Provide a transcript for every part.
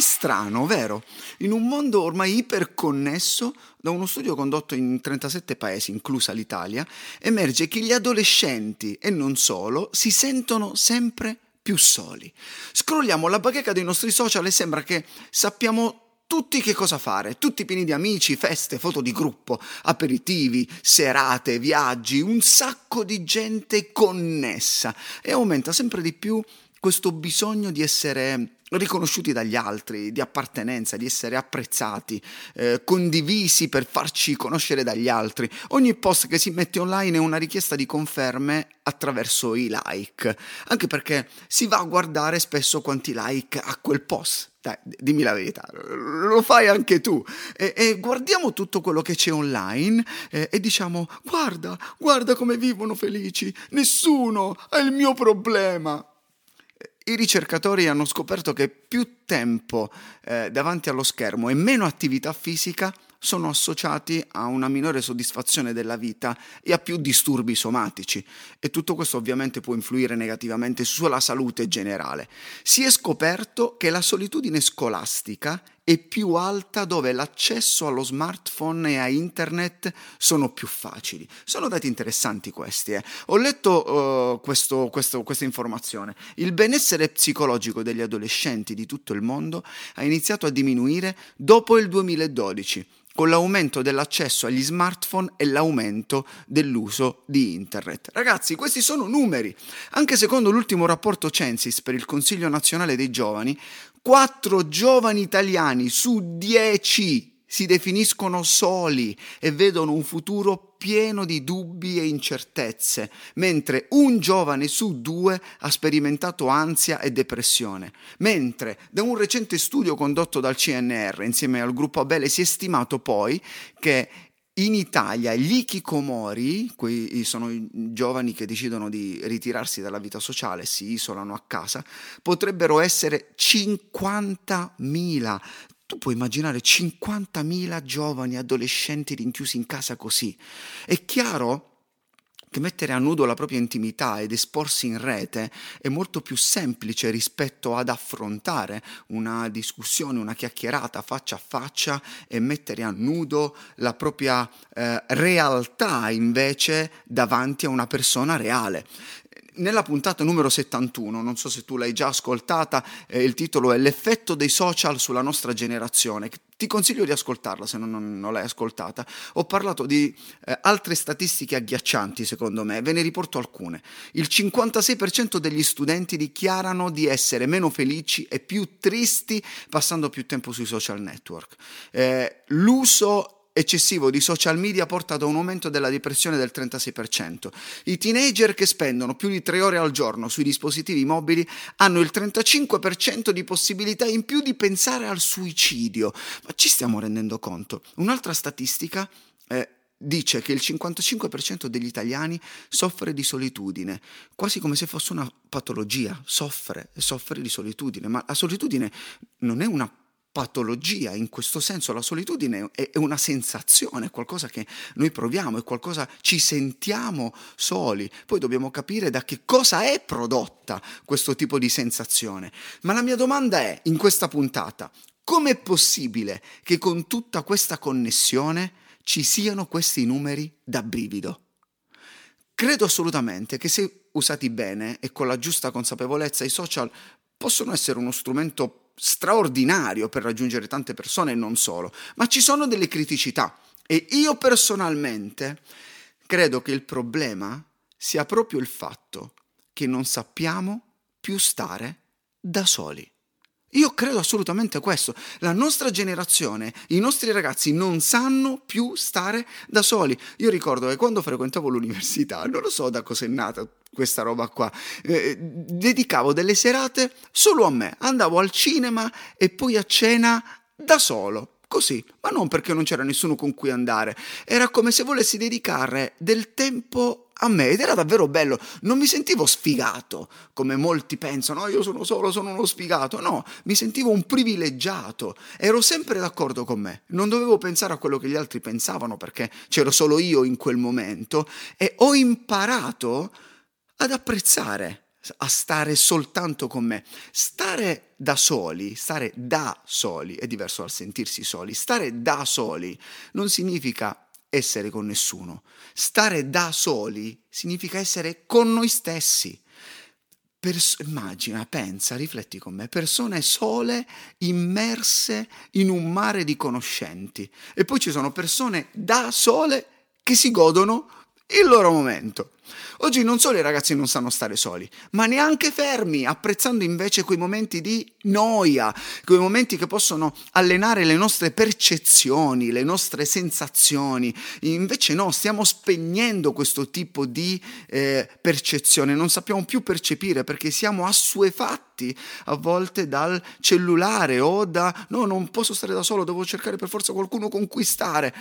Strano, vero? In un mondo ormai iperconnesso, da uno studio condotto in 37 paesi, inclusa l'Italia, emerge che gli adolescenti, e non solo, si sentono sempre più soli. Scrolliamo la bacheca dei nostri social e sembra che sappiamo tutti che cosa fare, tutti pieni di amici, feste, foto di gruppo, aperitivi, serate, viaggi, un sacco di gente connessa e aumenta sempre di più questo bisogno di essere riconosciuti dagli altri, di appartenenza, di essere apprezzati, eh, condivisi per farci conoscere dagli altri. Ogni post che si mette online è una richiesta di conferme attraverso i like, anche perché si va a guardare spesso quanti like ha quel post. Dai, dimmi la verità, lo fai anche tu. E, e guardiamo tutto quello che c'è online eh, e diciamo, guarda, guarda come vivono felici, nessuno ha il mio problema. I ricercatori hanno scoperto che più tempo eh, davanti allo schermo e meno attività fisica sono associati a una minore soddisfazione della vita e a più disturbi somatici e tutto questo ovviamente può influire negativamente sulla salute generale. Si è scoperto che la solitudine scolastica è più alta dove l'accesso allo smartphone e a internet sono più facili. Sono dati interessanti questi. Eh. Ho letto uh, questo, questo, questa informazione. Il benessere psicologico degli adolescenti di tutto il mondo ha iniziato a diminuire dopo il 2012 con l'aumento dell'accesso agli smartphone e l'aumento dell'uso di internet. Ragazzi, questi sono numeri. Anche secondo l'ultimo rapporto Censis per il Consiglio nazionale dei giovani, 4 giovani italiani su 10 si definiscono soli e vedono un futuro pieno di dubbi e incertezze, mentre un giovane su due ha sperimentato ansia e depressione. Mentre da un recente studio condotto dal CNR insieme al gruppo Abele si è stimato poi che in Italia gli ikikomori, quei sono i giovani che decidono di ritirarsi dalla vita sociale, si isolano a casa, potrebbero essere 50.000, tu puoi immaginare 50.000 giovani adolescenti rinchiusi in casa così. È chiaro che mettere a nudo la propria intimità ed esporsi in rete è molto più semplice rispetto ad affrontare una discussione, una chiacchierata faccia a faccia e mettere a nudo la propria eh, realtà invece davanti a una persona reale nella puntata numero 71, non so se tu l'hai già ascoltata, eh, il titolo è L'effetto dei social sulla nostra generazione. Ti consiglio di ascoltarla se non, non, non l'hai ascoltata. Ho parlato di eh, altre statistiche agghiaccianti, secondo me, ve ne riporto alcune. Il 56% degli studenti dichiarano di essere meno felici e più tristi passando più tempo sui social network. Eh, l'uso eccessivo di social media porta ad un aumento della depressione del 36%. I teenager che spendono più di 3 ore al giorno sui dispositivi mobili hanno il 35% di possibilità in più di pensare al suicidio. Ma ci stiamo rendendo conto? Un'altra statistica eh, dice che il 55% degli italiani soffre di solitudine, quasi come se fosse una patologia, soffre, soffre di solitudine, ma la solitudine non è una patologia, in questo senso la solitudine è, una sensazione, è qualcosa che noi proviamo, è qualcosa ci sentiamo soli, poi dobbiamo capire da che cosa è prodotta questo tipo di sensazione. Ma la mia domanda è, in questa puntata, com'è possibile che con tutta questa connessione ci siano questi numeri da brivido? Credo assolutamente che se usati bene e con la giusta consapevolezza i social possono essere uno strumento straordinario per raggiungere tante persone e non solo, ma ci sono delle criticità e io personalmente credo che il problema sia proprio il fatto che non sappiamo più stare da soli. Io credo assolutamente questo. La nostra generazione, i nostri ragazzi non sanno più stare da soli. Io ricordo che quando frequentavo l'università, non lo so da cosa è nata questa roba qua, eh, dedicavo delle serate solo a me. Andavo al cinema e poi a cena da solo. Così, ma non perché non c'era nessuno con cui andare, era come se volessi dedicare del tempo a me ed era davvero bello. Non mi sentivo sfigato, come molti pensano, oh, io sono solo, sono uno sfigato. No, mi sentivo un privilegiato. Ero sempre d'accordo con me. Non dovevo pensare a quello che gli altri pensavano perché c'ero solo io in quel momento e ho imparato ad apprezzare a stare soltanto con me. Stare da soli, stare da soli è diverso dal sentirsi soli. Stare da soli non significa essere con nessuno. Stare da soli significa essere con noi stessi. Pers- immagina, pensa, rifletti con me, persone sole immerse in un mare di conoscenti e poi ci sono persone da sole che si godono il loro momento. Oggi non solo i ragazzi non sanno stare soli, ma neanche fermi, apprezzando invece quei momenti di noia, quei momenti che possono allenare le nostre percezioni, le nostre sensazioni. Invece no, stiamo spegnendo questo tipo di eh, percezione, non sappiamo più percepire perché siamo assuefatti a volte dal cellulare o da no, non posso stare da solo, devo cercare per forza qualcuno conquistare.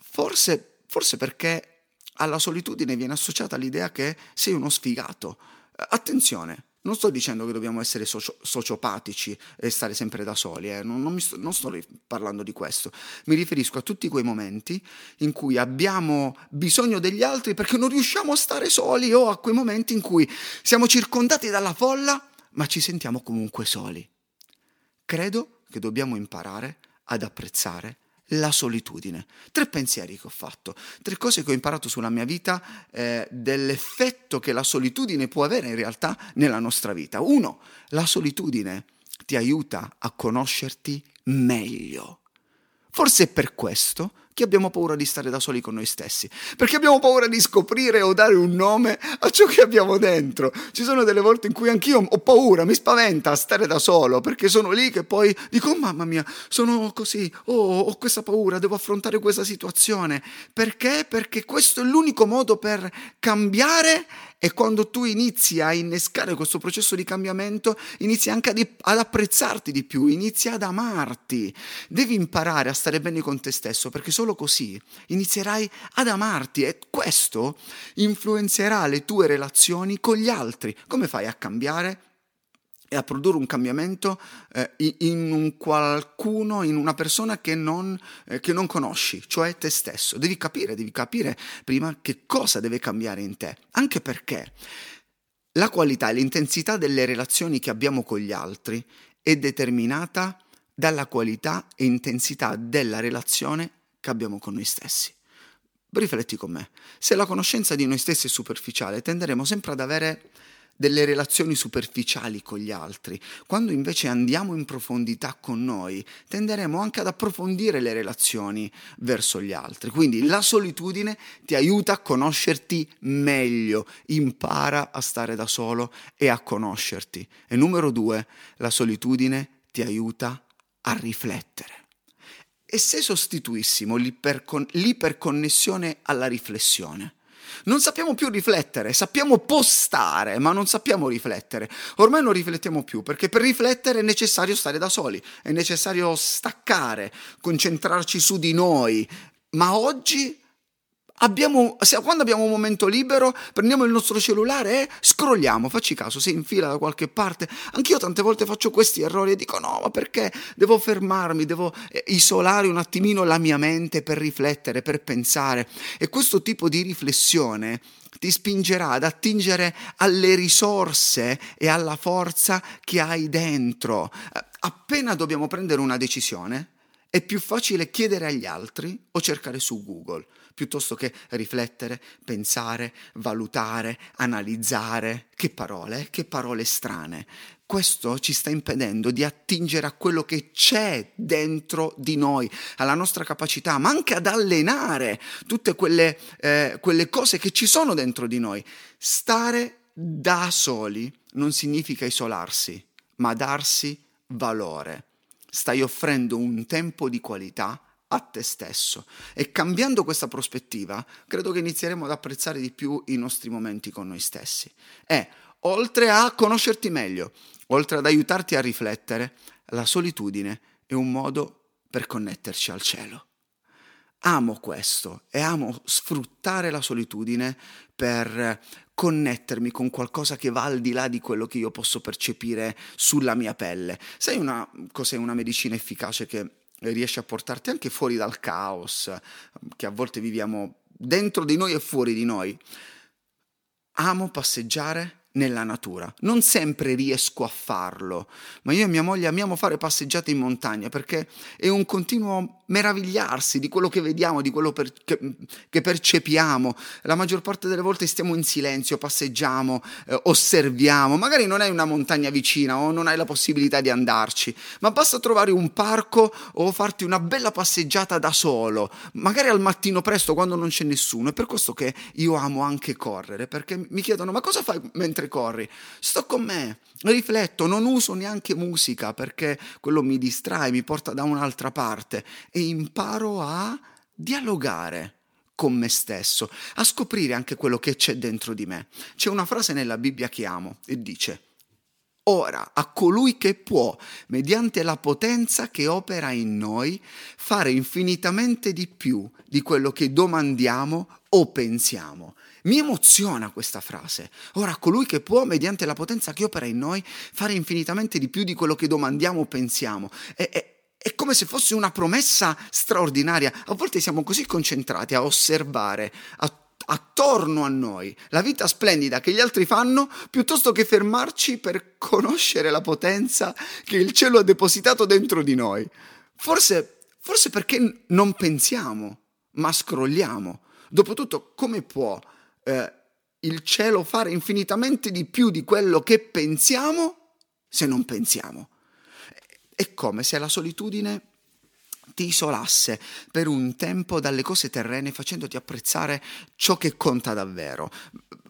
Forse, forse perché alla solitudine viene associata l'idea che sei uno sfigato. Attenzione, non sto dicendo che dobbiamo essere socio- sociopatici e stare sempre da soli, eh. non, non, sto, non, sto, parlando di questo. Mi riferisco a tutti quei momenti in cui abbiamo bisogno degli altri perché non riusciamo a stare soli o a quei momenti in cui siamo circondati dalla folla ma ci sentiamo comunque soli. Credo che dobbiamo imparare ad apprezzare la solitudine. Tre pensieri che ho fatto, tre cose che ho imparato sulla mia vita eh, dell'effetto che la solitudine può avere in realtà nella nostra vita. Uno, la solitudine ti aiuta a conoscerti meglio. Forse è per questo che abbiamo paura di stare da soli con noi stessi, perché abbiamo paura di scoprire o dare un nome a ciò che abbiamo dentro. Ci sono delle volte in cui anch'io ho paura, mi spaventa stare da solo, perché sono lì che poi dico, oh, mamma mia, sono così, oh, ho questa paura, devo affrontare questa situazione. Perché? Perché questo è l'unico modo per cambiare e quando tu inizi a innescare questo processo di cambiamento, inizi anche ad, ad, apprezzarti di più, inizi ad amarti. Devi imparare a stare bene con te stesso, perché solo così inizierai ad amarti e questo influenzerà le tue relazioni con gli altri. Come fai a cambiare? E a produrre un cambiamento eh, in un qualcuno, in una persona che non, eh, che non, conosci, cioè te stesso. Devi capire, devi capire prima che cosa deve cambiare in te, anche perché la qualità e l'intensità delle relazioni che abbiamo con gli altri è determinata dalla qualità e intensità della relazione che abbiamo con noi stessi. Rifletti con me, se la conoscenza di noi stessi è superficiale, tenderemo sempre ad avere delle relazioni superficiali con gli altri. Quando invece andiamo in profondità con noi, tenderemo anche ad approfondire le relazioni verso gli altri. Quindi la solitudine ti aiuta a conoscerti meglio, impara a stare da solo e a conoscerti. E numero due, la solitudine ti aiuta a riflettere. E se sostituissimo l'ipercon- l'iperconnessione alla riflessione? Non sappiamo più riflettere, sappiamo postare, ma non sappiamo riflettere. Ormai non riflettiamo più perché per riflettere è necessario stare da soli, è necessario staccare, concentrarci su di noi. Ma oggi Abbiamo, quando abbiamo un momento libero, prendiamo il nostro cellulare e scrolliamo. Facci caso, se in fila da qualche parte. Anch'io tante volte faccio questi errori e dico: no, ma perché devo fermarmi, devo eh, isolare un attimino la mia mente per riflettere, per pensare. E questo tipo di riflessione ti spingerà ad attingere alle risorse e alla forza che hai dentro. Eh, appena dobbiamo prendere una decisione, è più facile chiedere agli altri o cercare su Google piuttosto che riflettere, pensare, valutare, analizzare. Che parole, che parole strane. Questo ci sta impedendo di attingere a quello che c'è dentro di noi, alla nostra capacità, ma anche ad allenare tutte quelle, eh, quelle cose che ci sono dentro di noi. Stare da soli non significa isolarsi, ma darsi valore. Stai offrendo un tempo di qualità a te stesso. E cambiando questa prospettiva, credo che inizieremo ad apprezzare di più i nostri momenti con noi stessi. E oltre a conoscerti meglio, oltre ad aiutarti a riflettere, la solitudine è un modo per connetterci al cielo. Amo questo e amo sfruttare la solitudine per connettermi con qualcosa che va al di là di quello che io posso percepire sulla mia pelle. Sai una, cos'è una medicina efficace che riesce a portarti anche fuori dal caos che a volte viviamo dentro di noi e fuori di noi? Amo passeggiare nella natura. Non sempre riesco a farlo, ma io e mia moglie amiamo fare passeggiate in montagna perché è un continuo meravigliarsi di quello che vediamo, di quello per, che, che, percepiamo. La maggior parte delle volte stiamo in silenzio, passeggiamo, eh, osserviamo. Magari non hai una montagna vicina o non hai la possibilità di andarci, ma basta trovare un parco o farti una bella passeggiata da solo, magari al mattino presto quando non c'è nessuno. È per questo che io amo anche correre, perché mi chiedono ma cosa fai mentre corri? Sto con me, rifletto, non uso neanche musica perché quello mi distrae, mi porta da un'altra parte e imparo a dialogare con me stesso, a scoprire anche quello che c'è dentro di me. C'è una frase nella Bibbia che amo e dice Ora a colui che può, mediante la potenza che opera in noi, fare infinitamente di più di quello che domandiamo o pensiamo. Mi emoziona questa frase. Ora a colui che può, mediante la potenza che opera in noi, fare infinitamente di più di quello che domandiamo o pensiamo. E, e, è come se fosse una promessa straordinaria. A volte siamo così concentrati a osservare, a attorno a noi, la vita splendida che gli altri fanno, piuttosto che fermarci per conoscere la potenza che il cielo ha depositato dentro di noi. Forse, forse perché non pensiamo, ma scrolliamo. Dopotutto, come può eh, il cielo fare infinitamente di più di quello che pensiamo se non pensiamo? È come se la solitudine ti isolasse per un tempo dalle cose terrene facendoti apprezzare ciò che conta davvero.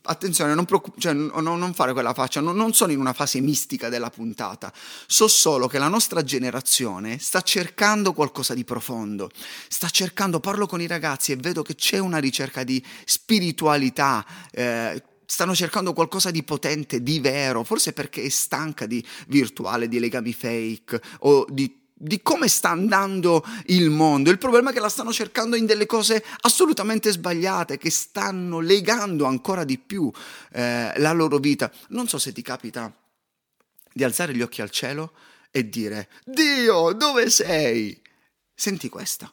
Attenzione, non, preoccup- cioè, no, non fare quella faccia, no, non sono in una fase mistica della puntata, so solo che la nostra generazione sta cercando qualcosa di profondo, sta cercando, parlo con i ragazzi e vedo che c'è una ricerca di spiritualità. Eh, stanno cercando qualcosa di potente, di vero, forse perché è stanca di virtuale, di legami fake o di di come sta andando il mondo. Il problema è che la stanno cercando in delle cose assolutamente sbagliate, che stanno legando ancora di più eh, la loro vita. Non so se ti capita di alzare gli occhi al cielo e dire Dio, dove sei? Senti questa.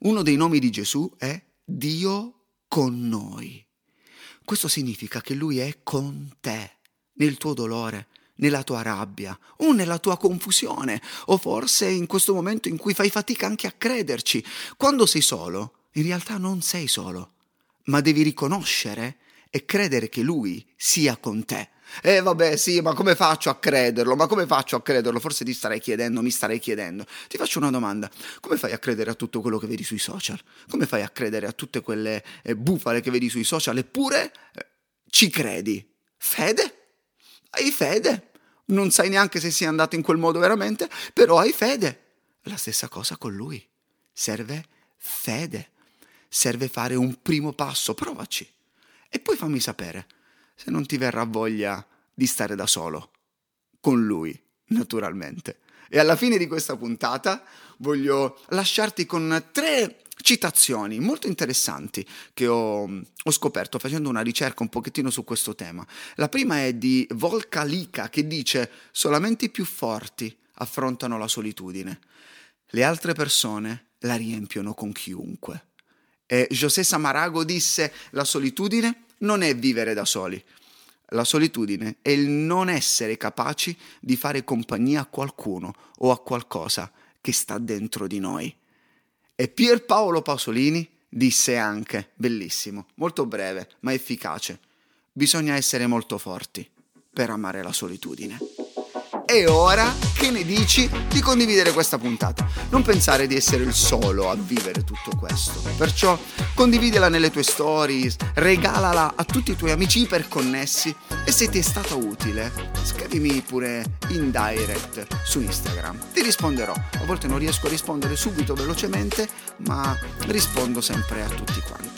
Uno dei nomi di Gesù è Dio con noi. Questo significa che Lui è con te, nel tuo dolore, nella tua rabbia o nella tua confusione, o forse in questo momento in cui fai fatica anche a crederci. Quando sei solo, in realtà non sei solo, ma devi riconoscere e credere che Lui sia con te. Eh vabbè sì, ma come faccio a crederlo? Ma come faccio a crederlo? Forse ti starei chiedendo, mi starei chiedendo. Ti faccio una domanda. Come fai a credere a tutto quello che vedi sui social? Come fai a credere a tutte quelle eh, bufale che vedi sui social eppure eh, ci credi? Fede? Hai fede? Non sai neanche se sia andato in quel modo veramente, però hai fede. La stessa cosa con lui. Serve fede. Serve fare un primo passo, provaci. E poi fammi sapere se non ti verrà voglia di stare da solo. Con lui, naturalmente. E alla fine di questa puntata voglio lasciarti con tre citazioni molto interessanti che ho, ho, scoperto facendo una ricerca un pochettino su questo tema. La prima è di Lika che dice solamente i più forti affrontano la solitudine, le altre persone la riempiono con chiunque. E José Samarago disse la solitudine non è vivere da soli, la solitudine è il non essere capaci di fare compagnia a qualcuno o a qualcosa che sta dentro di noi. E Pierpaolo Pasolini disse anche, bellissimo, molto breve ma efficace, bisogna essere molto forti per amare la solitudine. E ora che ne dici di condividere questa puntata? Non pensare di essere il solo a vivere tutto questo. Perciò condividila nelle tue stories, regalala a tutti i tuoi amici iperconnessi e se ti è stata utile, scrivimi pure in direct su Instagram. Ti risponderò. A volte non riesco a rispondere subito velocemente, ma rispondo sempre a tutti quanti.